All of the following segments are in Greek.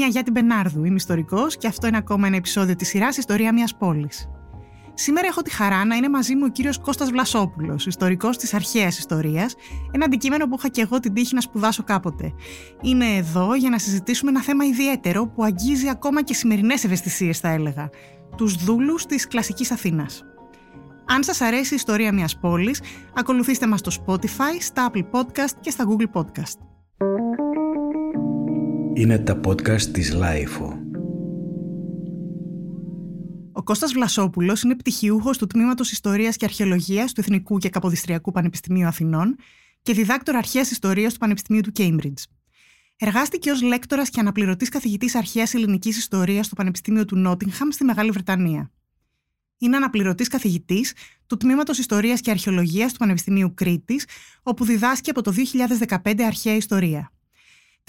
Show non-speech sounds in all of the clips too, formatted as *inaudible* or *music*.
Είμαι η Αγιάτη Μπενάρδου, είμαι ιστορικός και αυτό είναι ακόμα ένα επεισόδιο της σειράς Ιστορία μιας πόλης. Σήμερα έχω τη χαρά να είναι μαζί μου ο κύριος Κώστας Βλασόπουλος, ιστορικός της αρχαίας ιστορίας, ένα αντικείμενο που είχα και εγώ την τύχη να σπουδάσω κάποτε. Είναι εδώ για να συζητήσουμε ένα θέμα ιδιαίτερο που αγγίζει ακόμα και σημερινές ευαισθησίες, θα έλεγα. Τους δούλους της κλασικής Αθήνας. Αν σας αρέσει η ιστορία μιας πόλης, ακολουθήστε μας στο Spotify, στα Apple Podcast και στα Google Podcast. Είναι τα podcast της LiFO. Ο Κώστας Βλασόπουλος είναι πτυχιούχος του Τμήματος Ιστορίας και Αρχαιολογίας του Εθνικού και Καποδιστριακού Πανεπιστημίου Αθηνών και διδάκτορας αρχαίας ιστορίας του Πανεπιστημίου του Cambridge. Εργάστηκε ως λέκτορας και αναπληρωτής καθηγητής αρχαίας ελληνικής ιστορίας στο Πανεπιστήμιο του Νότιγχαμ στη Μεγάλη Βρετανία. Είναι αναπληρωτής καθηγητής του Τμήματος Ιστορίας και Αρχαιολογίας του Πανεπιστημίου Κρήτης, όπου διδάσκει από το 2015 αρχαία ιστορία.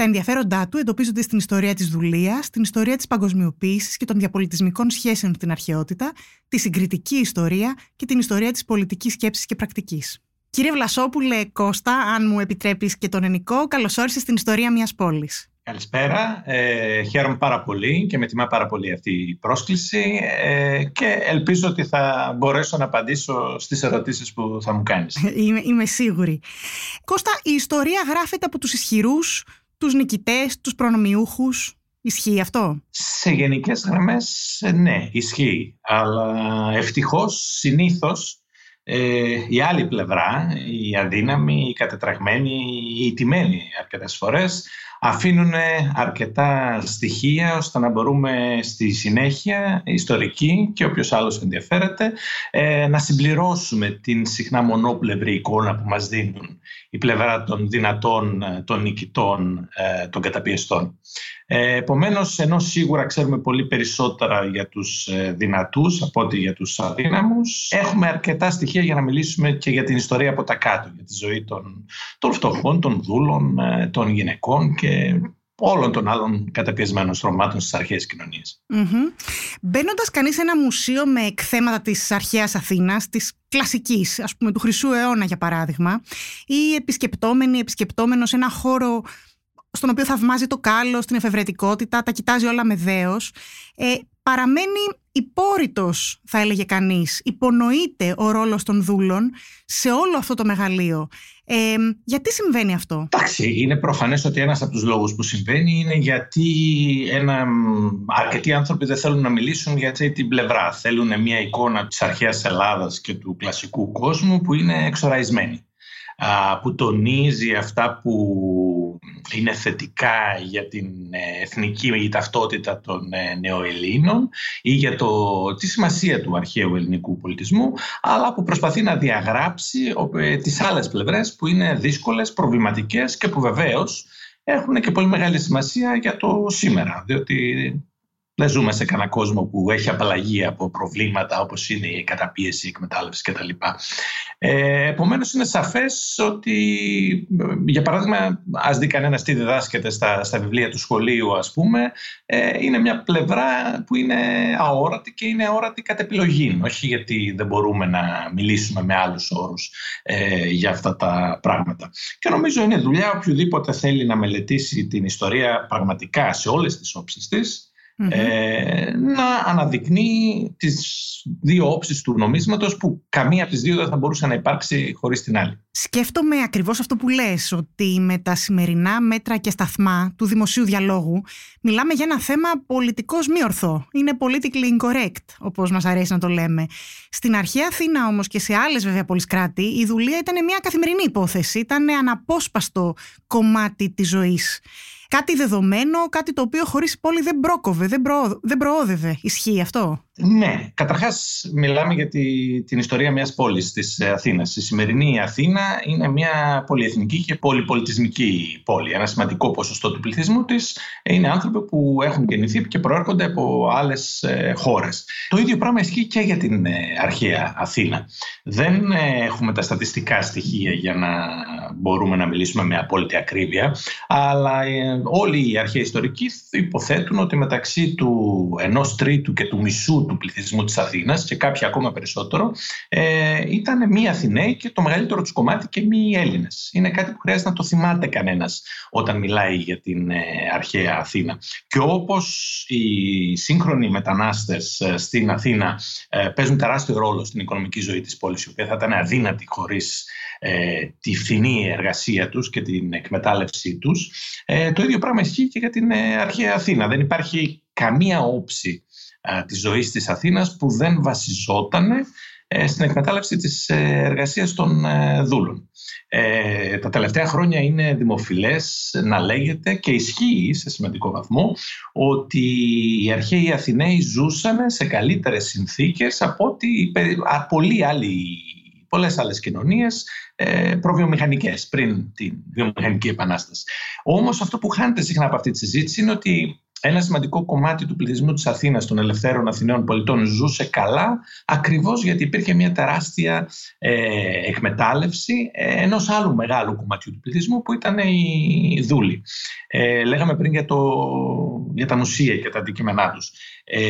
Τα ενδιαφέροντά του εντοπίζονται στην ιστορία της δουλείας, στην ιστορία της παγκοσμιοποίησης και των διαπολιτισμικών σχέσεων στην αρχαιότητα, τη συγκριτική ιστορία και την ιστορία της πολιτικής σκέψης και πρακτικής. Κύριε Βλασόπουλε Κώστα, αν μου επιτρέπεις και τον Ενικό, καλώς όρισες στην ιστορία μιας πόλης. Καλησπέρα. Ε, χαίρομαι πάρα πολύ και με τιμά πάρα πολύ αυτή η πρόσκληση ε, και ελπίζω ότι θα μπορέσω να απαντήσω στις ερωτήσεις που θα μου κάνεις. *laughs* Είμαι, είμαι σίγουρη. Κώστα, η ιστορία γράφεται από τους ισχυρούς, τους νικητές, τους προνομιούχους. Ισχύει αυτό; Σε γενικές γραμμές ναι, ισχύει. Αλλά ευτυχώς, συνήθως, ε, η άλλη πλευρά, η αδύναμη, η κατετραγμένη, η τιμένη αρκετές φορές, αφήνουν αρκετά στοιχεία ώστε να μπορούμε στη συνέχεια, ιστορική και όποιος άλλος ενδιαφέρεται, ε, να συμπληρώσουμε την συχνά μονόπλευρη εικόνα που μας δίνουν η πλευρά των δυνατών, των νικητών, ε, των καταπιεστών. Ε, επομένως, ενώ σίγουρα ξέρουμε πολύ περισσότερα για τους δυνατούς από ότι για τους αδύναμους, έχουμε αρκετά στοιχεία για να μιλήσουμε και για την ιστορία από τα κάτω, για τη ζωή των, των φτωχών, των δούλων, των γυναικών και όλων των άλλων καταπιεσμένων στρωμάτων στις αρχαίες κοινωνίες. Mm-hmm. Μπαίνοντας κανείς σε ένα μουσείο με εκθέματα της αρχαίας Αθήνας, της κλασικής, ας πούμε του Χρυσού αιώνα για παράδειγμα, ή επισκεπτόμενοι, επισκεπτόμενος ένα χώρο στον οποίο θαυμάζει το κάλο, την εφευρετικότητα, τα κοιτάζει όλα με δέος, ε, παραμένει υπόρρητος, θα έλεγε κανείς. Υπονοείται ο ρόλος των δούλων σε όλο αυτό το μεγαλείο. Ε, γιατί συμβαίνει αυτό; Εντάξει, είναι προφανές ότι ένας από τους λόγους που συμβαίνει είναι γιατί ένα, αρκετοί άνθρωποι δεν θέλουν να μιλήσουν για αυτή την πλευρά. Θέλουν μια εικόνα της αρχαίας Ελλάδας και του κλασικού κόσμου που είναι εξοραϊσμένη που τονίζει αυτά που είναι θετικά για την ε, εθνική ταυτότητα των ε, νεοελλήνων ή για το, τη σημασία του αρχαίου ελληνικού πολιτισμού, αλλά που προσπαθεί να διαγράψει ε, τις άλλες πλευρές που είναι δύσκολες, προβληματικές και που βεβαίως έχουν και πολύ μεγάλη σημασία για το σήμερα, διότι δεν ζούμε σε κανένα κόσμο που έχει απαλλαγή από προβλήματα όπως είναι η καταπίεση, η εκμετάλλευση κτλ. Ε, επομένως είναι σαφές ότι, για παράδειγμα, ας δει κανένας τι διδάσκεται στα, στα βιβλία του σχολείου, ας πούμε, ε, είναι μια πλευρά που είναι αόρατη και είναι αόρατη κατ' επιλογή. Όχι γιατί δεν μπορούμε να μιλήσουμε με άλλους όρους ε, για αυτά τα πράγματα. Και νομίζω είναι δουλειά οποιοδήποτε θέλει να μελετήσει την ιστορία πραγματικά σε όλες τις όψεις της, ε, να αναδεικνύει τις δύο όψεις του νομίσματος που καμία από τις δύο δεν θα μπορούσε να υπάρξει χωρίς την άλλη. Σκέφτομαι ακριβώς αυτό που λες, ότι με τα σημερινά μέτρα και σταθμά του δημοσίου διαλόγου μιλάμε για ένα θέμα πολιτικός μη ορθό. Είναι politically incorrect, όπως μας αρέσει να το λέμε. Στην αρχαία Αθήνα όμως και σε άλλες βέβαια πόλεις κράτη, η δουλεία ήταν μια καθημερινή υπόθεση, ήταν αναπόσπαστο κομμάτι της ζωής κάτι δεδομένο, κάτι το οποίο χωρίς πόλη δεν πρόκοβε, δεν, προ, δεν προόδευε. Ισχύει αυτό; Ναι, καταρχάς μιλάμε για τη, την ιστορία μιας πόλης της Αθήνας. Η σημερινή Αθήνα είναι μια πολυεθνική και πολυπολιτισμική πόλη. Ένα σημαντικό ποσοστό του πληθυσμού της είναι άνθρωποι που έχουν γεννηθεί και προέρχονται από άλλες ε, χώρες. Το ίδιο πράγμα ισχύει και για την ε, αρχαία Αθήνα. Δεν ε, έχουμε τα στατιστικά στοιχεία για να μπορούμε να μιλήσουμε με απόλυτη ακρίβεια, αλλά όλοι οι αρχαίοι ιστορικοί υποθέτουν ότι μεταξύ του ενός τρίτου και του μισού του πληθυσμού της Αθήνας και κάποιοι ακόμα περισσότερο ε, ήταν μη Αθηναίοι και το μεγαλύτερο τους κομμάτι και μη Έλληνες. Είναι κάτι που χρειάζεται να το θυμάται κανένας όταν μιλάει για την ε, αρχαία Αθήνα. Και όπως οι σύγχρονοι μετανάστες ε, στην Αθήνα ε, παίζουν τεράστιο ρόλο στην οικονομική ζωή της πόλης, η οποία θα ήταν αδύνατη χωρίς ε, τη φθηνή εργασία τους και την εκμετάλλευσή τους. Ε, το ίδιο πράγμα ισχύει και για την ε, αρχαία Αθήνα. Δεν υπάρχει καμία όψη ε, της ζωής της Αθήνας που δεν βασιζόταν στην εκμετάλλευση της εργασίας των δούλων. Ε, τα τελευταία χρόνια είναι δημοφιλές να λέγεται και ισχύει σε σημαντικό βαθμό ότι οι αρχαίοι Αθηναίοι ζούσαν σε καλύτερες συνθήκες από ότι πολλοί άλλοι πολλές άλλες κοινωνίες ε, προβιομηχανικές πριν την βιομηχανική επανάσταση. Όμως αυτό που χάνεται συχνά από αυτή τη συζήτηση είναι ότι ένα σημαντικό κομμάτι του πληθυσμού της Αθήνας, των ελευθέρων Αθηναίων πολιτών, ζούσε καλά ακριβώς γιατί υπήρχε μια τεράστια ε, εκμετάλλευση ε, ενός άλλου μεγάλου κομματιού του πληθυσμού που ήταν οι δούλοι. Ε, λέγαμε πριν για, το, για τα μουσεία και τα αντικείμενά τους. Ε,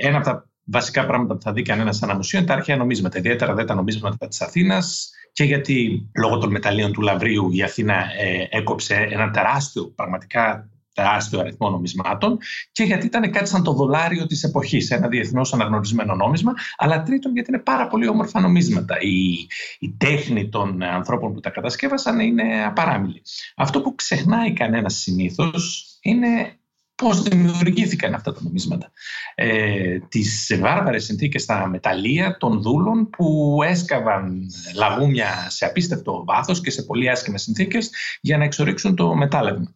ένα από τα βασικά πράγματα που θα δει κανένας σε ένα μουσείο είναι τα αρχαία νομίσματα, ιδιαίτερα δε τα νομίσματα της Αθήνας. Και γιατί λόγω των μεταλλίων του Λαβρίου η Αθήνα ε, έκοψε ένα τεράστιο, πραγματικά τεράστιο αριθμό νομισμάτων και γιατί ήταν κάτι σαν το δολάριο της εποχής, ένα διεθνώς αναγνωρισμένο νόμισμα, αλλά τρίτον γιατί είναι πάρα πολύ όμορφα νομίσματα. Η, η τέχνη των ανθρώπων που τα κατασκεύασαν είναι απαράμιλη. Αυτό που ξεχνάει κανένας συνήθως είναι πώς δημιουργήθηκαν αυτά τα νομίσματα. Ε, τις βάρβαρες συνθήκες στα μεταλλεία των δούλων που έσκαβαν λαγούμια σε απίστευτο βάθος και σε πολύ άσχημες συνθήκες για να εξορίξουν το μετάλλευμα.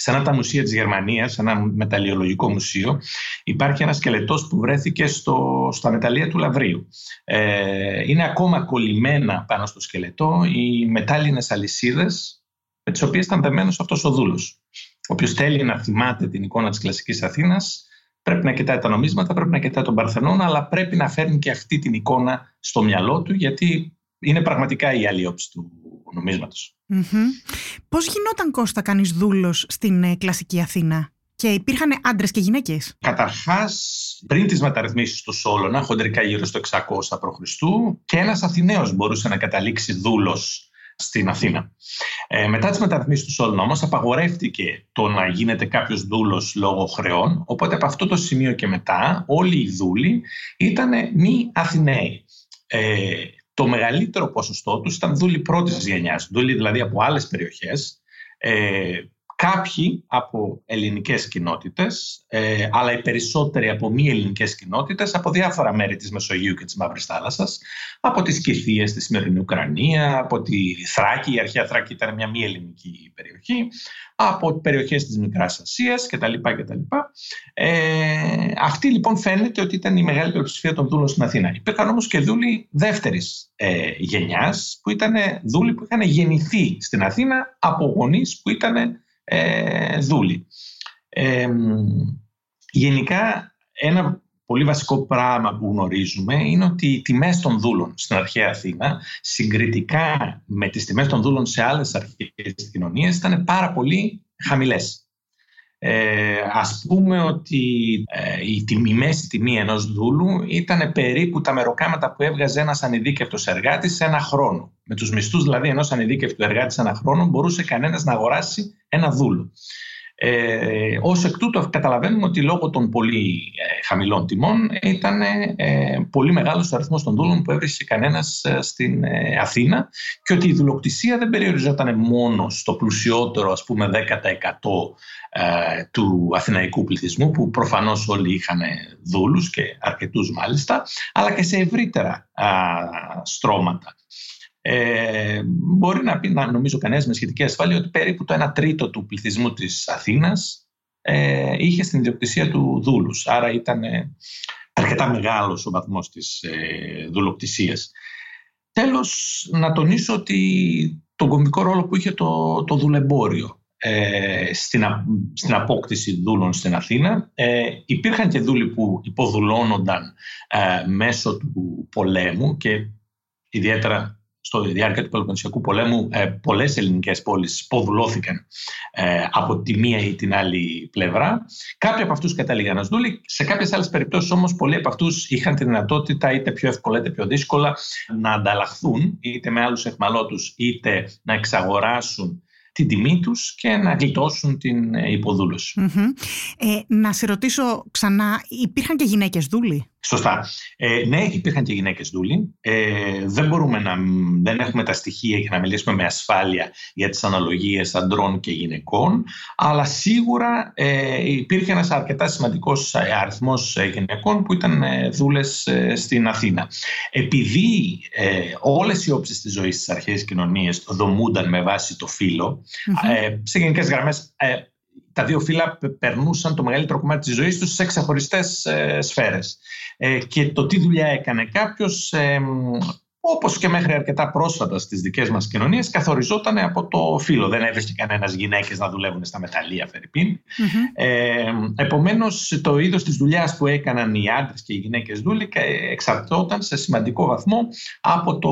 Σε ένα από τα μουσεία της Γερμανίας, σε ένα μεταλλιολογικό μουσείο, υπάρχει ένας σκελετός που βρέθηκε στο, στα μεταλλεία του Λαβρίου. Ε, είναι ακόμα κολλημένα πάνω στο σκελετό οι μετάλλινες αλυσίδες με τις οποίες ήταν δεμένος αυτός ο δούλος. Όποιος θέλει να θυμάται την εικόνα της κλασικής Αθήνας, πρέπει να κοιτάει τα νομίσματα, πρέπει να κοιτάει τον Παρθενώνα, αλλά πρέπει να φέρνει και αυτή την εικόνα στο μυαλό του, γιατί είναι πραγματικά η άλλη όψη του νομίσματος. Mm-hmm. Πώς γινόταν Κώστα κανείς δούλος στην ε, κλασική Αθήνα και υπήρχαν άντρες και γυναίκες; Καταρχάς, πριν τις μεταρρυθμίσεις του Σόλωνα, χοντρικά γύρω στο 600 π.Χ., και ένας Αθηναίος μπορούσε να καταλήξει δούλος στην Αθήνα. Ε, μετά τις μεταρρυθμίσεις του Σόλων όμως απαγορεύτηκε το να γίνεται κάποιος δούλος λόγω χρεών, οπότε από αυτό το σημείο και μετά όλοι οι δούλοι ήταν μη Αθηναίοι. Ε, το μεγαλύτερο ποσοστό τους ήταν δούλοι πρώτης γενιάς, δούλοι δηλαδή από άλλες περιοχές, ε, Κάποιοι από ελληνικές κοινότητες, ε, αλλά οι περισσότεροι από μη ελληνικές κοινότητες, από διάφορα μέρη της Μεσογείου και της Μαύρης Θάλασσας, από τις Κηθίες στη σημερινή Ουκρανία, από τη Θράκη, η αρχαία Θράκη ήταν μια μη ελληνική περιοχή, από περιοχές της Μικράς Ασίας κτλ. κτλ. Ε, αυτή λοιπόν φαίνεται ότι ήταν η μεγάλη πλειοψηφία των δούλων στην Αθήνα. Υπήρχαν όμως και δούλοι δεύτερης ε, γενιάς, που ήταν δούλοι που είχαν γεννηθεί στην Αθήνα από γονείς που ήταν ε, δούλοι. Ε, γενικά, ένα πολύ βασικό πράγμα που γνωρίζουμε είναι ότι οι τιμές των δούλων στην αρχαία Αθήνα συγκριτικά με τις τιμές των δούλων σε άλλες αρχαίες κοινωνίες ήταν πάρα πολύ χαμηλές. Ε, ας πούμε ότι ε, η, τιμή, η μέση τιμή ενός δούλου ήταν περίπου τα μεροκάματα που έβγαζε ένας ανειδίκευτος εργάτης σε ένα χρόνο. Με τους μισθούς δηλαδή ενός ανειδίκευτου εργάτη σε ένα χρόνο μπορούσε κανένας να αγοράσει ένα δούλο. Ε, ως εκ τούτου καταλαβαίνουμε ότι λόγω των πολύ ε, χαμηλών τιμών ήταν ε, πολύ μεγάλος ο αριθμός των δούλων που έβρισκε κανένας ε, στην ε, Αθήνα και ότι η δουλοκτησία δεν περιοριζόταν μόνο στο πλουσιότερο ας πούμε 10% του αθηναϊκού πληθυσμού που προφανώς όλοι είχαν δούλους και αρκετούς μάλιστα αλλά και σε ευρύτερα στρώματα. Ε, μπορεί να πει, να νομίζω κανένας με σχετική ασφάλεια, ότι περίπου το 1 τρίτο του πληθυσμού της Αθήνας ε, είχε στην ιδιοκτησία του δούλους. Άρα ήταν ε, αρκετά μεγάλος ο βαθμός της ε, δουλοκτησίας. Τέλος, να τονίσω ότι τον κομβικό ρόλο που είχε το, το δουλεμπόριο ε, στην, στην απόκτηση δούλων στην Αθήνα. Ε, υπήρχαν και δούλοι που υποδουλώνονταν ε, μέσω του πολέμου και ιδιαίτερα στο διάρκεια του Πελοποννησιακού πολέμου ε, πολλές ελληνικές πόλεις υποδουλώθηκαν ε, από τη μία ή την άλλη πλευρά. Κάποιοι από αυτούς κατάληγαν ως δούλοι. Σε κάποιες άλλες περιπτώσεις όμως πολλοί από αυτούς είχαν τη δυνατότητα είτε πιο εύκολα είτε πιο δύσκολα να ανταλλαχθούν είτε με άλλους εχμαλώτους είτε να εξαγοράσουν την τιμή τους και να γλιτώσουν την ε, υποδουλωση Ε, να σε ρωτήσω ξανά, υπήρχαν και γυναίκες δούλοι; Σωστά. Ε, ναι, υπήρχαν και γυναίκες δούλοι. Ε, δεν μπορούμε να δεν έχουμε τα στοιχεία για να μιλήσουμε με ασφάλεια για τις αναλογίες αντρών και γυναικών, αλλά σίγουρα ε, υπήρχε ένας αρκετά σημαντικός αριθμός γυναικών που ήταν ε, δούλες ε, στην Αθήνα. Επειδή ε, όλες οι όψεις της ζωής στις αρχαίες κοινωνίες δομούνταν με βάση το φύλο, ε, σε γενικές γραμμές τα δύο φύλλα περνούσαν το μεγαλύτερο κομμάτι της ζωής τους σε ξεχωριστές ε, σφαίρες. Ε, και το τι δουλειά έκανε κάποιος, ε, όπως και μέχρι αρκετά πρόσφατα στις δικές μας κοινωνίες, καθοριζόταν από το φύλλο. Δεν έβρισκε κανένας γυναίκες να δουλεύουν στα μεταλλεία, Φερρυπίν. Ε, επομένως, το είδος της δουλειάς που έκαναν οι άντρες και οι γυναίκες δούλοι εξαρτώταν σε σημαντικό βαθμό από το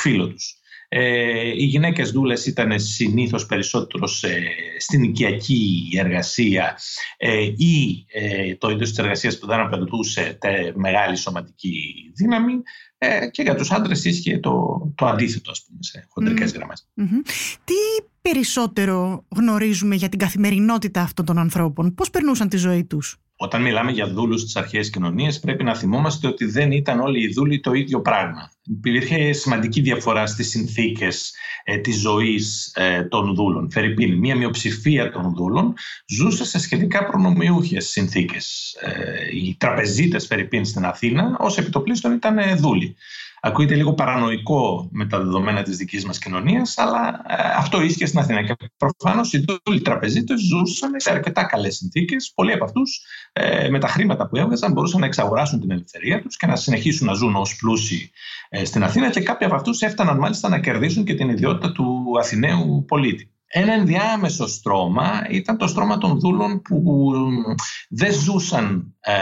φύλλο τους. Ε, οι γυναίκες δούλες ήταν συνήθως περισσότερο στην οικιακή εργασία ε, ή ε, το είδος της εργασίας που δεν απαιτούσε μεγάλη σωματική δύναμη ε, και για τους άντρες ίσχυε το, το αντίθετο ας πούμε σε χοντρικές mm. γραμμες Τι περισσότερο γνωρίζουμε για την καθημερινότητα αυτών των ανθρώπων, πώς περνούσαν τη ζωή τους; Όταν μιλάμε για δούλους στις αρχαίες κοινωνίες πρέπει να θυμόμαστε ότι δεν ήταν όλοι οι δούλοι το ίδιο πράγμα. Υπήρχε σημαντική διαφορά στις συνθήκες ε, της ζωής ε, των δούλων. Φερρυπίν, μία μειοψηφία των δούλων ζούσε σε σχετικά προνομιούχες συνθήκες. Ε, οι τραπεζίτες Φερρυπίν στην Αθήνα ως επιτοπλίστων ήταν ε, δούλοι. Ακούγεται λίγο παρανοϊκό με τα δεδομένα της δικής μας κοινωνίας, αλλά ε, αυτό ίσχυε στην Αθήνα. Και προφανώς οι δούλοι τραπεζίτες ζούσαν σε αρκετά καλές συνθήκες. Πολλοί από αυτούς ε, με τα χρήματα που έβγαζαν μπορούσαν να εξαγοράσουν την ελευθερία τους και να συνεχίσουν να ζουν ως πλούσιοι ε, στην Αθήνα και κάποιοι από αυτούς έφταναν μάλιστα να κερδίσουν και την ιδιότητα του Αθηναίου πολίτη. Ένα ενδιάμεσο στρώμα ήταν το στρώμα των δούλων που δεν ζούσαν ε,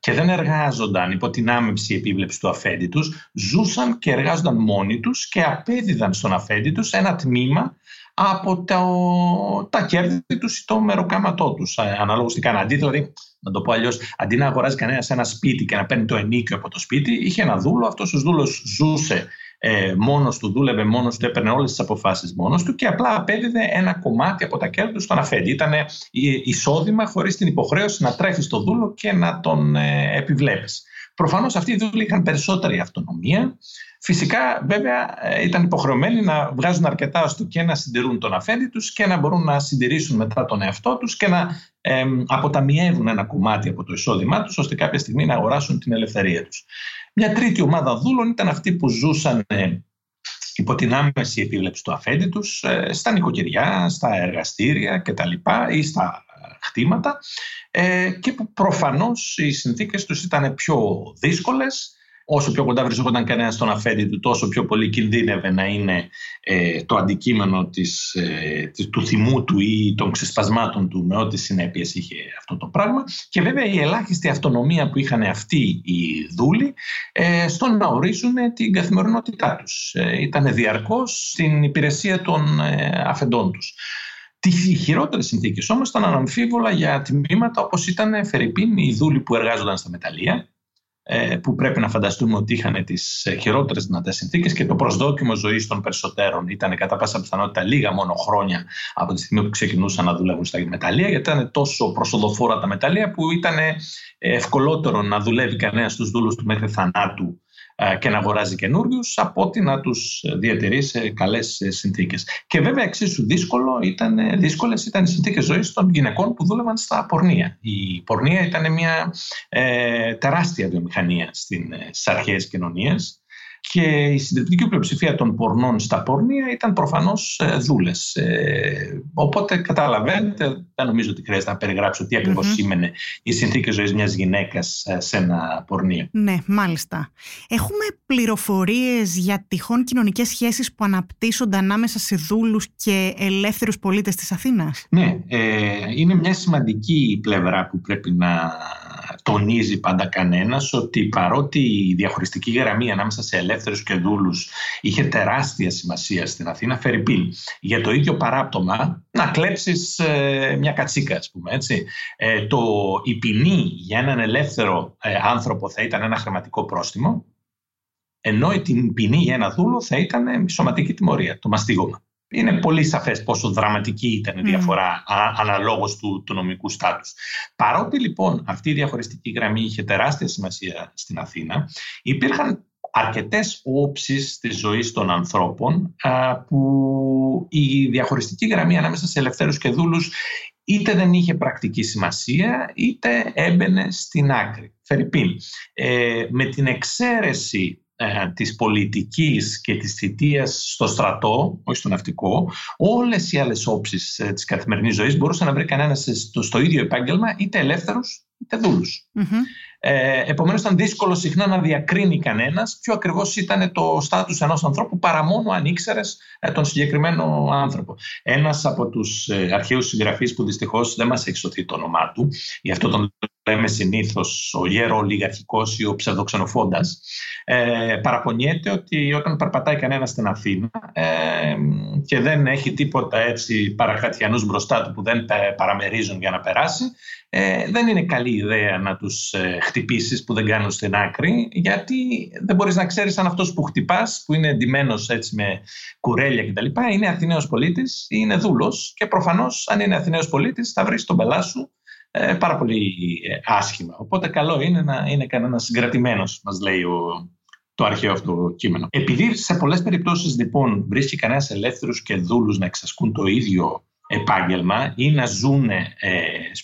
και δεν εργάζονταν υπό την άμεψη επίβλεψη του αφέντη τους, ζούσαν και εργάζονταν μόνοι τους και απέδιδαν στον αφέντη τους ένα τμήμα από το, τα κέρδη τους ή το μεροκάματό τους, ε, αναλόγως τι κάναν. Αντί δηλαδή, να το πω αλλιώς, αντί να αγοράζει κανένας ένα σπίτι και να παίρνει το ενίκιο από το σπίτι, είχε ένα δούλο, αυτός ο δούλος ζούσε ε, μόνος του, δούλευε μόνος του, έπαιρνε όλες τις αποφάσεις μόνος του και απλά απέδιδε ένα κομμάτι από τα κέρδη του στον αφέντη. Ήταν εισόδημα χωρίς την υποχρέωση να τρέχεις στο δούλο και να τον ε, επιβλέπεις. Προφανώς αυτοί οι δούλοι είχαν περισσότερη αυτονομία. Φυσικά, βέβαια, ε, ήταν υποχρεωμένοι να βγάζουν αρκετά ώστε και να συντηρούν τον αφέντη τους και να μπορούν να συντηρήσουν μετά τον εαυτό τους και να ε, αποταμιεύουν ένα κομμάτι από το εισόδημά τους ώστε κάποια στιγμή να αγοράσουν την ελευθερία τους. Μια τρίτη ομάδα δούλων ήταν αυτοί που ζούσαν ε, υπό την άμεση επίβλεψη του αφέντη τους ε, στα νοικοκυριά, στα εργαστήρια κτλ. ή στα χτήματα ε, και που προφανώς οι συνθήκες τους ήταν πιο δύσκολες όσο πιο κοντά βρισκόταν κανένας στον αφέντη του, τόσο πιο πολύ κινδύνευε να είναι ε, το αντικείμενο της, ε, του θυμού του ή των ξεσπασμάτων του με ό,τι συνέπειες είχε αυτό το πράγμα. Και βέβαια η ελάχιστη αυτονομία που είχαν αυτοί οι δούλοι ε, στο να ορίσουν την καθημερινότητά τους. Ε, ήταν διαρκώς στην υπηρεσία των ε, αφεντών τους. Τι χειρότερες συνθήκες όμως ήταν αναμφίβολα για τμήματα όπως ήταν Φερρυπίν, οι δούλοι που εργάζονταν στα μεταλλεία, ε, που πρέπει να φανταστούμε ότι είχαν τις ε, χειρότερες δυνατές συνθήκες και το προσδόκιμο ζωής των περισσότερων ήταν κατά πάσα πιθανότητα λίγα μόνο χρόνια από τη στιγμή που ξεκινούσαν να δουλεύουν στα μεταλλεία, γιατί ήταν τόσο προσοδοφόρα τα μεταλλεία που ήταν ε, ευκολότερο να δουλεύει κανένας στους δούλους του μέχρι θανάτου ε, και να αγοράζει καινούριους, από ότι να τους διατηρεί σε καλές συνθήκες. Και βέβαια εξίσου δύσκολο ήταν, δύσκολες ήταν οι συνθήκες ζωής των γυναικών που δούλευαν στα πορνεία. Η πορνεία ήταν μια ε, τεράστια βιομηχανία στις αρχαίες κοινωνίες και η συντριπτική πλειοψηφία των πορνών στα πορνεία ήταν προφανώς ε, δούλες. Ε, οπότε καταλαβαίνετε, δεν νομίζω ότι χρειάζεται να περιγράψω τι ακριβώς mm-hmm. σήμαινε η συνθήκη ζωής μιας γυναίκας ε, σε ένα πορνείο. Ναι, μάλιστα. Έχουμε πληροφορίες για τυχόν κοινωνικές σχέσεις που αναπτύσσονται ανάμεσα σε δούλους και ελεύθερους πολίτες της Αθήνας; Ναι, ε, είναι μια σημαντική πλευρά που πρέπει να τονίζει πάντα κανένας ότι παρότι η διαχωριστική γραμμή ανάμεσα σε ελεύθερους και δούλους είχε τεράστια σημασία στην Αθήνα, Φερρυπίν, για το ίδιο παράπτωμα να κλέψεις ε, μια κατσίκα, ας πούμε, έτσι. Ε, το, η ποινή για έναν ελεύθερο ε, άνθρωπο θα ήταν ένα χρηματικό πρόστιμο, ενώ η ποινή για ένα δούλο θα ήταν σωματική τιμωρία, το μαστίγωμα είναι πολύ σαφές πόσο δραματική ήταν η διαφορά mm. αναλόγως του, του νομικού στάτους. Παρότι λοιπόν αυτή η διαχωριστική γραμμή είχε τεράστια σημασία στην Αθήνα, υπήρχαν αρκετές όψεις της ζωής των ανθρώπων που η διαχωριστική γραμμή ανάμεσα σε ελευθέρους και δούλους είτε δεν είχε πρακτική σημασία είτε έμπαινε στην άκρη. Φερρυπίν, ε, με την εξαίρεση ε, της πολιτικής και της θητείας στο στρατό, όχι στο ναυτικό, όλες οι άλλες όψεις ε, της καθημερινής ζωής μπορούσε να βρει κανένας στο, στο ίδιο επάγγελμα είτε ελεύθερους είτε δούλους. Ε, Επομένως, ήταν δύσκολο συχνά να διακρίνει κανένας ποιο ακριβώς ήταν το στάτους ενός ανθρώπου παρά μόνο αν ήξερες ε, τον συγκεκριμένο άνθρωπο. Ένας από τους ε, αρχαίους συγγραφείς που δυστυχώς δεν μας έχει σωθεί το όνομά του, γι' αυτό τον λέμε συνήθως ο γέρο ολιγαρχικός ή ο ψευδοξενοφόντα, ε, παραπονιέται ότι όταν περπατάει κανένας στην Αθήνα ε, και δεν έχει τίποτα έτσι παρακατιανούς μπροστά του που δεν παραμερίζουν για να περάσει, ε, δεν είναι καλή ιδέα να τους ε, χτυπήσεις που δεν κάνουν στην άκρη γιατί δεν μπορείς να ξέρεις αν αυτός που χτυπάς που είναι εντυμένος έτσι με κουρέλια κτλ είναι Αθηναίος πολίτης ή είναι δούλος και προφανώς αν είναι Αθηναίος πολίτης θα βρεις τον πελά σου ε, πάρα πολύ ε, άσχημα. Οπότε καλό είναι να είναι κανένας συγκρατημένος, μας λέει ο, το αρχαίο αυτό κείμενο. Επειδή σε πολλές περιπτώσεις λοιπόν βρίσκει κανένας ελεύθερους και δούλους να εξασκούν το ίδιο επάγγελμα ή να ζουν ε,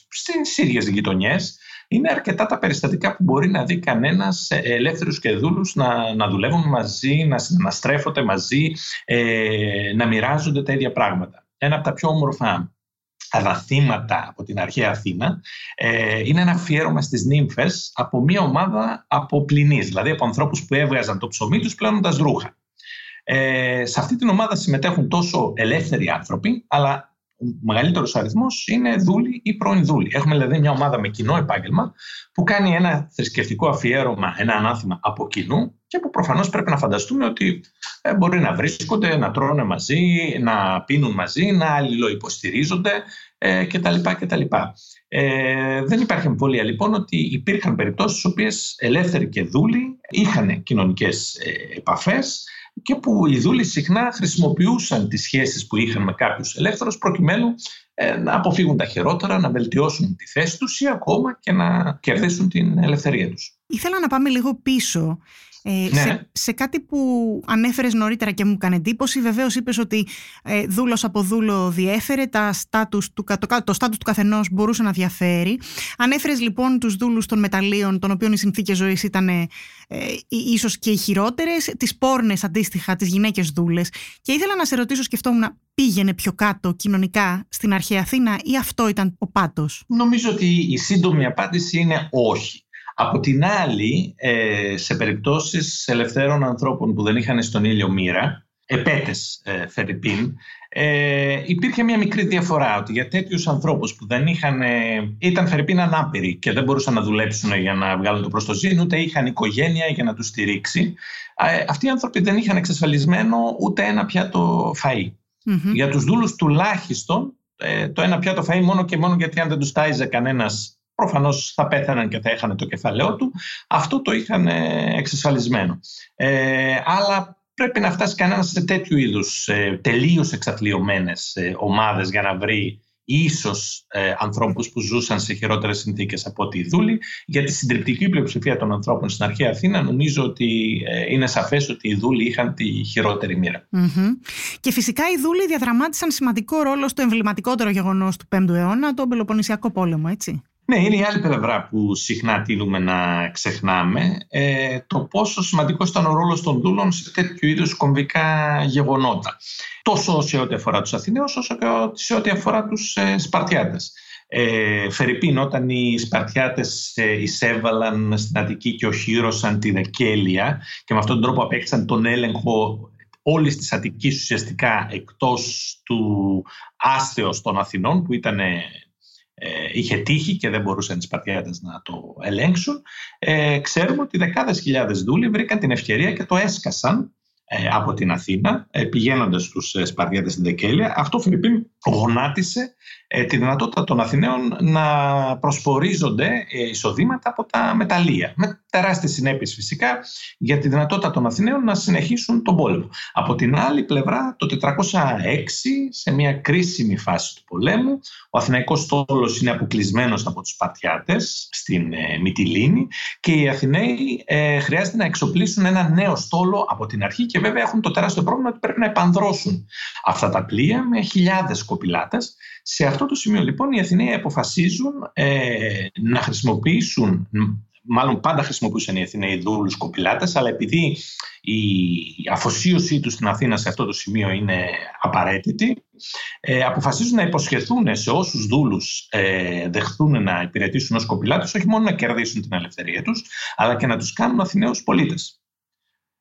στις ίδιες γειτονιές, είναι αρκετά τα περιστατικά που μπορεί να δει κανένας ελεύθερους και δούλους να, να δουλεύουν μαζί, να συναστρέφονται μαζί, ε, να μοιράζονται τα ίδια πράγματα. Ένα από τα πιο όμορφα αναθήματα από την αρχαία Αθήνα ε, είναι ένα αφιέρωμα στις νύμφες από μια ομάδα από πληνείς, δηλαδή από ανθρώπους που έβγαζαν το ψωμί τους πλένοντας ρούχα. Ε, σε αυτή την ομάδα συμμετέχουν τόσο ελεύθεροι άνθρωποι, αλλά ο μεγαλύτερος αριθμός είναι δούλοι ή πρώην δούλοι. Έχουμε δηλαδή μια ομάδα με κοινό επάγγελμα που κάνει ένα θρησκευτικό αφιέρωμα, ένα ανάθημα από κοινού και που προφανώς πρέπει να φανταστούμε ότι ε, μπορεί να βρίσκονται, να τρώνε μαζί, να πίνουν μαζί, να αλληλοϊποστηρίζονται ε, κτλ. κτλ. Ε, δεν υπάρχει εμβολία λοιπόν ότι υπήρχαν περιπτώσεις στις οποίες ελεύθεροι και δούλοι είχαν κοινωνικές ε, επαφές και που οι δούλοι συχνά χρησιμοποιούσαν τις σχέσεις που είχαν με κάποιους ελεύθερους προκειμένου ε, να αποφύγουν τα χειρότερα, να βελτιώσουν τη θέση τους ή ακόμα και να κερδίσουν την ελευθερία τους. Ήθελα να πάμε λίγο πίσω ε, ναι. σε, σε, κάτι που ανέφερες νωρίτερα και μου έκανε εντύπωση, βεβαίως είπες ότι ε, δούλος από δούλο διέφερε, τα στάτους του, το, το στάτους του καθενός μπορούσε να διαφέρει. Ανέφερες λοιπόν τους δούλους των μεταλλίων, των οποίων οι συνθήκες ζωής ήταν ε, ίσως και οι χειρότερες, τις πόρνες αντίστοιχα, τις γυναίκες δούλες. Και ήθελα να σε ρωτήσω, σκεφτόμουν, πήγαινε πιο κάτω κοινωνικά στην αρχαία Αθήνα ή αυτό ήταν ο πάτος; Νομίζω ότι η σύντομη απάντηση είναι όχι. Από την άλλη, ε, σε περιπτώσεις ελευθέρων ανθρώπων που δεν είχαν στον ήλιο μοίρα, επέτες ε, Φερρυπίν, ε, υπήρχε μια μικρή διαφορά ότι για τέτοιους ανθρώπους που δεν είχαν, ήταν Φερρυπίν ανάπηροι και δεν μπορούσαν να δουλέψουν για να βγάλουν το προστοζήν, ούτε είχαν οικογένεια για να τους στηρίξει, αυτοί οι άνθρωποι δεν είχαν εξασφαλισμένο ούτε ένα πιάτο φαΐ. Για τους δούλους τουλάχιστον το ένα πιάτο φαΐ μόνο και μόνο γιατί αν δεν τους τάιζε κανένας Προφανώς θα πέθαναν και θα έχανε το κεφαλαίο του. Αυτό το είχαν ε, εξασφαλισμένο. Ε, αλλά πρέπει να φτάσει κανένας σε τέτοιου είδους ε, τελείως εξαθλειωμένες ε, ομάδες για να βρει ίσως ε, ανθρώπους που ζούσαν σε χειρότερες συνθήκες από ότι οι δούλοι. Για τη συντριπτική πλειοψηφία των ανθρώπων στην αρχαία Αθήνα, νομίζω ότι ε, είναι σαφές ότι οι δούλοι είχαν τη χειρότερη Και φυσικά οι δούλοι διαδραμάτισαν σημαντικό ρόλο στο εμβληματικότερο γεγονός του 5ου αιώνα, τον Πελοποννησιακό πόλεμο, έτσι. Ναι, είναι η άλλη πλευρά που συχνά τείνουμε να ξεχνάμε. Ε, το πόσο σημαντικός ήταν ο ρόλος των δούλων σε τέτοιου είδους κομβικά γεγονότα. Τόσο σε ό,τι αφορά τους Αθηναίους, όσο και σε ό,τι αφορά τους ε, Σπαρτιάτες. Ε, Φερρυπίν, όταν οι Σπαρτιάτες ε, εισέβαλαν στην Αττική και οχύρωσαν την Εκέλεια και με αυτόν τον τρόπο απέκτησαν τον έλεγχο όλης της Αττικής ουσιαστικά εκτός του άστεως των Αθηνών που ήταν ε, είχε τύχει και δεν μπορούσαν οι Σπαρτιάτες να το ελέγξουν. Ε, ξέρουμε ότι δεκάδες χιλιάδες δούλοι βρήκαν την ευκαιρία και το έσκασαν ε, από την Αθήνα, ε, πηγαίνοντας στους ε, Σπαρτιάτες στην Τεκέλια. Αυτό, Φιλιππίν, γονάτισε τη δυνατότητα των Αθηναίων να προσφορίζονται εισοδήματα από τα μεταλλεία. Με τεράστιες συνέπειες φυσικά για τη δυνατότητα των Αθηναίων να συνεχίσουν τον πόλεμο. Από την άλλη πλευρά, το 406, σε μια κρίσιμη φάση του πολέμου, ο Αθηναϊκός στόλος είναι αποκλεισμένος από τους Σπαρτιάτες στην Μυτιλίνη και οι Αθηναίοι χρειάζεται να εξοπλίσουν ένα νέο στόλο από την αρχή και βέβαια έχουν το τεράστιο πρόβλημα ότι πρέπει να επανδρώσουν αυτά τα πλοία με χιλιάδες κοπηλάτες. Σε αυτό το σημείο λοιπόν οι Αθηναίοι αποφασίζουν ε, να χρησιμοποιήσουν μάλλον πάντα χρησιμοποιούσαν οι Αθηναίοι δούλους κοπηλάτες, αλλά επειδή η αφοσίωσή τους στην Αθήνα σε αυτό το σημείο είναι απαραίτητη, ε, αποφασίζουν να υποσχεθούν σε όσους δούλους ε, δεχθούν να υπηρετήσουν ως κοπηλάτες, όχι μόνο να κερδίσουν την ελευθερία τους, αλλά και να τους κάνουν Αθηναίους πολίτες.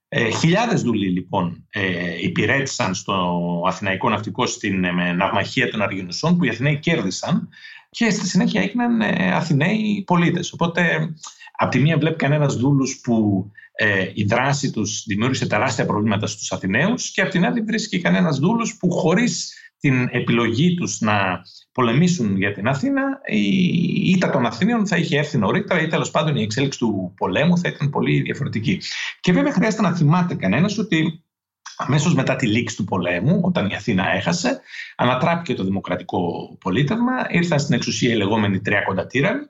Ε, χιλιάδες δούλοι λοιπόν ε, υπηρέτησαν στο Αθηναϊκό Ναυτικό στην ε, ναυμαχία των Αργινουσών που οι Αθηναίοι κέρδισαν και στη συνέχεια έγιναν ε, Αθηναίοι πολίτες. Οπότε από τη μία βλέπει κανένας δούλους που ε, η δράση τους δημιούργησε τεράστια προβλήματα στους Αθηναίους και από την άλλη βρίσκει κανένας δούλους που χωρίς την επιλογή τους να πολεμήσουν για την Αθήνα, η ήττα των Αθηνίων θα είχε έρθει νωρίτερα ή τέλος πάντων η εξέλιξη του πολέμου θα ήταν πολύ διαφορετική. Και βέβαια χρειάζεται να θυμάται κανένας ότι αμέσως μετά τη λήξη του πολέμου, όταν η Αθήνα έχασε, ανατράπηκε το δημοκρατικό πολίτευμα, ήρθαν στην εξουσία οι λεγόμενοι τρία κοντατήραν,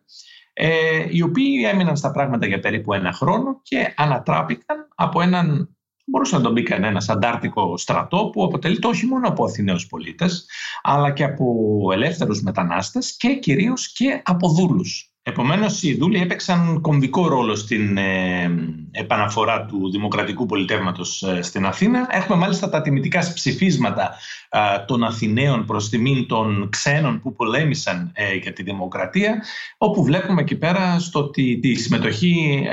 ε, οι οποίοι έμειναν στα πράγματα για περίπου ένα χρόνο και ανατράπηκαν από έναν μπορούσε να τον πει κανένας αντάρτικο στρατό που αποτελείται όχι μόνο από Αθηναίους πολίτες αλλά και από ελεύθερους μετανάστες και κυρίως και από δούλους. Επομένως οι δούλοι έπαιξαν κομβικό ρόλο στην ε, επαναφορά του δημοκρατικού πολιτεύματος ε, στην Αθήνα. Έχουμε μάλιστα τα τιμητικά ψηφίσματα των Αθηναίων προς τιμήν των ξένων που πολέμησαν ε, για τη δημοκρατία, όπου βλέπουμε εκεί πέρα στο ότι τη συμμετοχή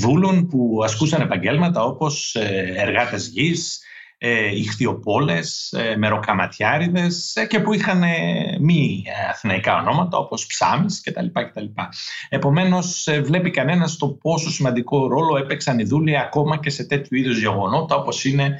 δούλων που ασκούσαν επαγγέλματα όπως εργάτες γης, ε, ηχθιοπόλες, ε, μεροκαματιάριδες ε, και που είχαν ε, μη αθηναϊκά ονόματα όπως Ψάμις κτλ. κτλ. Επομένως βλέπει κανένας το πόσο σημαντικό ρόλο έπαιξαν οι δούλοι ακόμα και σε τέτοιου είδους γεγονότα όπως είναι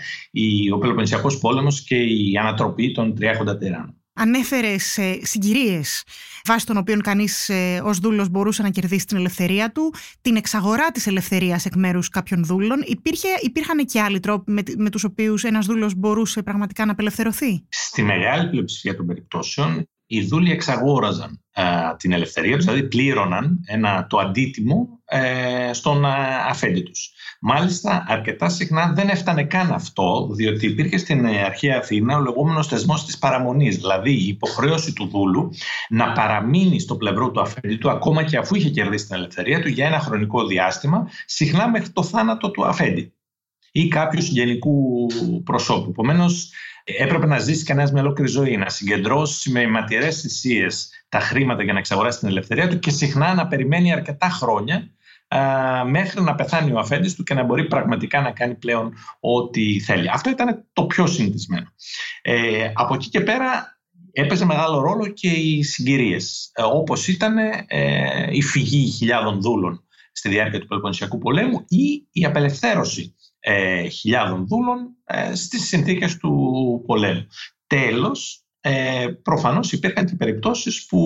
ο Πελοποννησιακός πόλεμος και η ανατροπή των τριάχοντα τεράνων. Ανέφερες συγκυρίες βάσει των οποίων κανείς ε, ως δούλος μπορούσε να κερδίσει την ελευθερία του, την εξαγορά της ελευθερίας εκ μέρους κάποιων δούλων. Υπήρχε, υπήρχαν και άλλοι τρόποι με, με τους οποίους ένας δούλος μπορούσε πραγματικά να απελευθερωθεί; Στη μεγάλη πλειοψηφία των περιπτώσεων, οι δούλοι εξαγόραζαν ε, την ελευθερία τους, δηλαδή πλήρωναν ένα, το αντίτιμο ε, στον ε, αφέντη τους. Μάλιστα, αρκετά συχνά δεν έφτανε καν αυτό, διότι υπήρχε στην αρχαία Αθήνα ο λεγόμενος θεσμός της παραμονής, δηλαδή η υποχρέωση του δούλου να παραμείνει στο πλευρό του αφέντη του, ακόμα και αφού είχε κερδίσει την ελευθερία του, για ένα χρονικό διάστημα, συχνά μέχρι το θάνατο του αφέντη ή κάποιου γενικού προσώπου. Επομένως, έπρεπε να ζήσει κανένας μια ολόκληρη ζωή, να συγκεντρώσει με ματιερές θυσίες τα χρήματα για να εξαγοράσει την ελευθερία του και συχνά να περιμένει αρκετά χρόνια μέχρι να πεθάνει ο αφέντης του και να μπορεί πραγματικά να κάνει πλέον ό,τι θέλει. Αυτό ήταν το πιο συνηθισμένο. Ε, από εκεί και πέρα έπαιζε μεγάλο ρόλο και οι συγκυρίες, ε, όπως ήταν ε, η φυγή χιλιάδων δούλων στη διάρκεια του Πελοποννησιακού πολέμου ή η απελευθέρωση ε, χιλιάδων δούλων ε, στις συνθήκες του πολέμου. Τέλος, ε, προφανώς υπήρχαν και περιπτώσεις που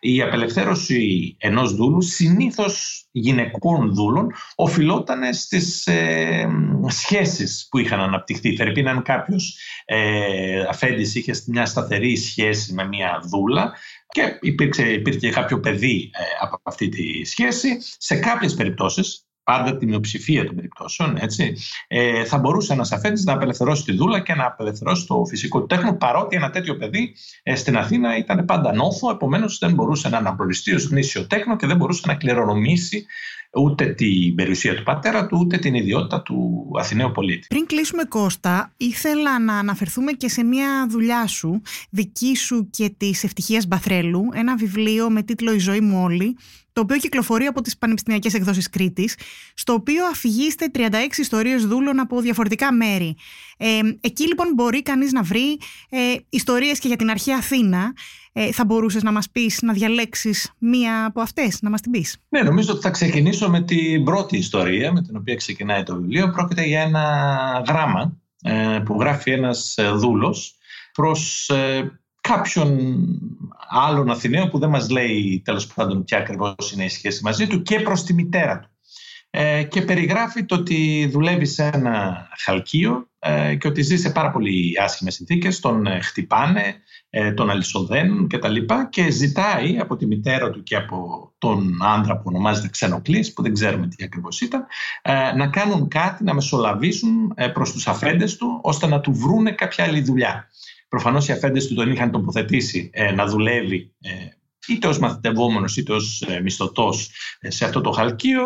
η απελευθέρωση ενός δούλου, συνήθως γυναικών δούλων, οφειλόταν στις ε, σχέσεις που είχαν αναπτυχθεί. Φερρυπίν αν κάποιος ε, αφέντης είχε μια σταθερή σχέση με μια δούλα και υπήρξε, υπήρχε κάποιο παιδί ε, από αυτή τη σχέση, σε κάποιες περιπτώσεις πάντα τη μειοψηφία των περιπτώσεων, έτσι, ε, θα μπορούσε ένας αφέντης να απελευθερώσει τη δούλα και να απελευθερώσει το φυσικό του τέχνο, παρότι ένα τέτοιο παιδί ε, στην Αθήνα ήταν πάντα νόθο, επομένως δεν μπορούσε να αναπροριστεί ως γνήσιο τέχνο και δεν μπορούσε να κληρονομήσει ούτε την περιουσία του πατέρα του, ούτε την ιδιότητα του Αθηναίου πολίτη. Πριν κλείσουμε Κώστα, ήθελα να αναφερθούμε και σε μια δουλειά σου, δική σου και της Ευτυχίας Μπαθρέλου, ένα βιβλίο με τίτλο «Η ζωή μου όλη», το οποίο κυκλοφορεί από τις Πανεπιστημιακές Εκδόσεις Κρήτης, στο οποίο αφηγείστε 36 ιστορίες δούλων από διαφορετικά μέρη. Ε, εκεί λοιπόν μπορεί κανείς να βρει ε, ιστορίες και για την αρχαία Αθήνα, Ε, θα μπορούσες να μας πεις, να διαλέξεις μία από αυτές, να μας την πεις; Ναι, νομίζω ότι θα ξεκινήσω με την πρώτη ιστορία με την οποία ξεκινάει το βιβλίο. Πρόκειται για ένα γράμμα ε, που γράφει ένας ε, δούλος προς κάποιον άλλον Αθηναίο που δεν μας λέει τέλος πάντων ποια ακριβώς είναι η σχέση μαζί του και προς τη μητέρα του. Ε, και περιγράφει το ότι δουλεύει σε ένα χαλκείο ε, και ότι ζει σε πάρα πολύ άσχημες συνθήκες, τον ε, χτυπάνε, τον αλυσοδένουν και τα λοιπά και ζητάει από τη μητέρα του και από τον άντρα που ονομάζεται Ξενοκλής, που δεν ξέρουμε τι ακριβώς ήταν, να κάνουν κάτι, να μεσολαβήσουν προς τους αφέντες του, ώστε να του βρούνε κάποια άλλη δουλειά. Προφανώς οι αφέντες του τον είχαν τοποθετήσει να δουλεύει είτε ως μαθητευόμενος είτε ως ε, μισθωτός ε, σε αυτό το χαλκείο.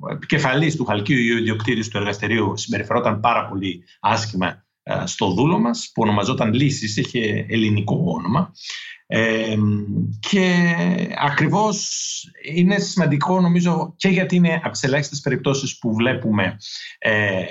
Ο επικεφαλής του χαλκείου ή ο ιδιοκτήτης του εργαστηρίου συμπεριφερόταν πάρα πολύ άσχημα ε, στο δούλο μας που ονομαζόταν Λύσης, είχε ελληνικό όνομα. Ε, και ακριβώς είναι σημαντικό νομίζω και γιατί είναι από τις ελάχιστες περιπτώσεις που βλέπουμε ε,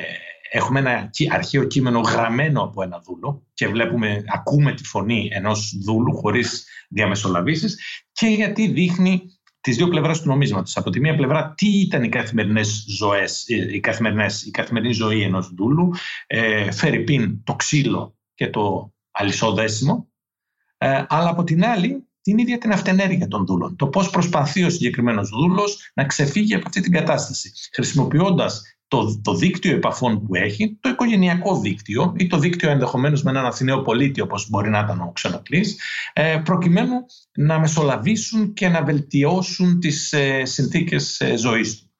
έχουμε ένα αρχαίο κείμενο γραμμένο από ένα δούλο και βλέπουμε, ακούμε τη φωνή ενός δούλου χωρίς διαμεσολαβήσεις και γιατί δείχνει τις δύο πλευρές του νομίσματος. Από τη μία πλευρά τι ήταν οι καθημερινές ζωές, οι καθημερινές, η καθημερινή ζωή ενός δούλου, ε, φέρει πίν το ξύλο και το αλυσόδέσιμο, ε, αλλά από την άλλη την ίδια την αυτενέργεια των δούλων. Το πώς προσπαθεί ο συγκεκριμένος δούλος να ξεφύγει από αυτή την κατάσταση, χρησιμοποιώντας το, το δίκτυο επαφών που έχει, το οικογενειακό δίκτυο ή το δίκτυο ενδεχομένως με έναν Αθηναίο πολίτη όπως μπορεί να ήταν ο ξενοκλής, ε, προκειμένου να μεσολαβήσουν και να βελτιώσουν τις ε, συνθήκες ε, ζωής του.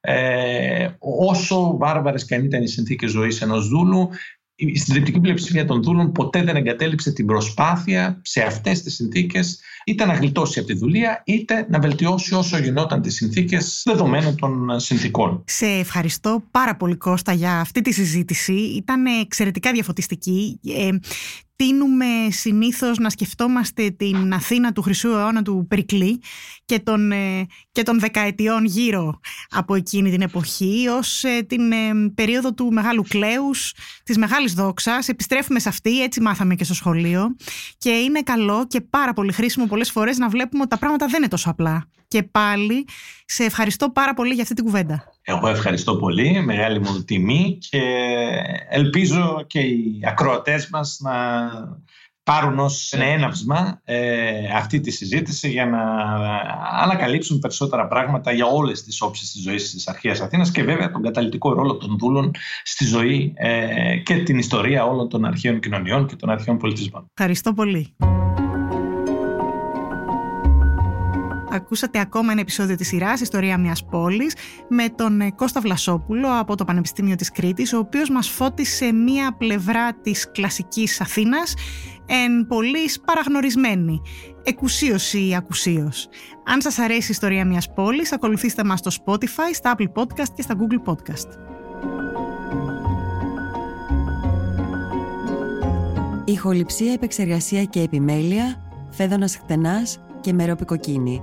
Ε, όσο βάρβαρες και αν ήταν οι συνθήκες ζωής ενός δούλου, η συντριπτική πλειοψηφία των δούλων ποτέ δεν εγκατέλειψε την προσπάθεια σε αυτές τις συνθήκες είτε να γλιτώσει από τη δουλεία είτε να βελτιώσει όσο γινόταν τις συνθήκες δεδομένων των συνθήκων. Σε ευχαριστώ πάρα πολύ Κώστα για αυτή τη συζήτηση. Ήταν εξαιρετικά διαφωτιστική. Ε, τίνουμε συνήθως να σκεφτόμαστε την Αθήνα του Χρυσού αιώνα του Περικλή και των, ε, και των δεκαετιών γύρω από εκείνη την εποχή ως ε, την ε, περίοδο του Μεγάλου Κλέους, της Μεγάλης Δόξας. Επιστρέφουμε σε αυτή, έτσι μάθαμε και στο σχολείο και είναι καλό και πάρα πολύ χρήσιμο πολλές φορές να βλέπουμε ότι τα πράγματα δεν είναι τόσο απλά. Και πάλι σε ευχαριστώ πάρα πολύ για αυτή την κουβέντα. Εγώ ευχαριστώ πολύ, μεγάλη μου τιμή και ελπίζω και οι ακροατές μας να πάρουν ως έναυσμα ε, αυτή τη συζήτηση για να ανακαλύψουν περισσότερα πράγματα για όλες τις όψεις της ζωής της αρχαίας Αθήνας και βέβαια τον καταλητικό ρόλο των δούλων στη ζωή ε, και την ιστορία όλων των αρχαίων κοινωνιών και των αρχαίων πολιτισμών. Ευχαριστώ πολύ. Ακούσατε ακόμα ένα επεισόδιο της σειράς «Ιστορία μιας πόλης» με τον ε, Κώστα Βλασόπουλο από το Πανεπιστήμιο της Κρήτης, ο οποίος μας φώτισε μία πλευρά της κλασικής Αθήνας εν πολλής παραγνωρισμένη. Εκουσίωση ή ακουσίως. Αν σας αρέσει η ιστορία μιας πόλης, ακολουθήστε μας στο Spotify, στα Apple Podcast και στα Google Podcast. Ηχοληψία, επεξεργασία και επιμέλεια, φέδωνας χτενάς και μερόπικοκίνη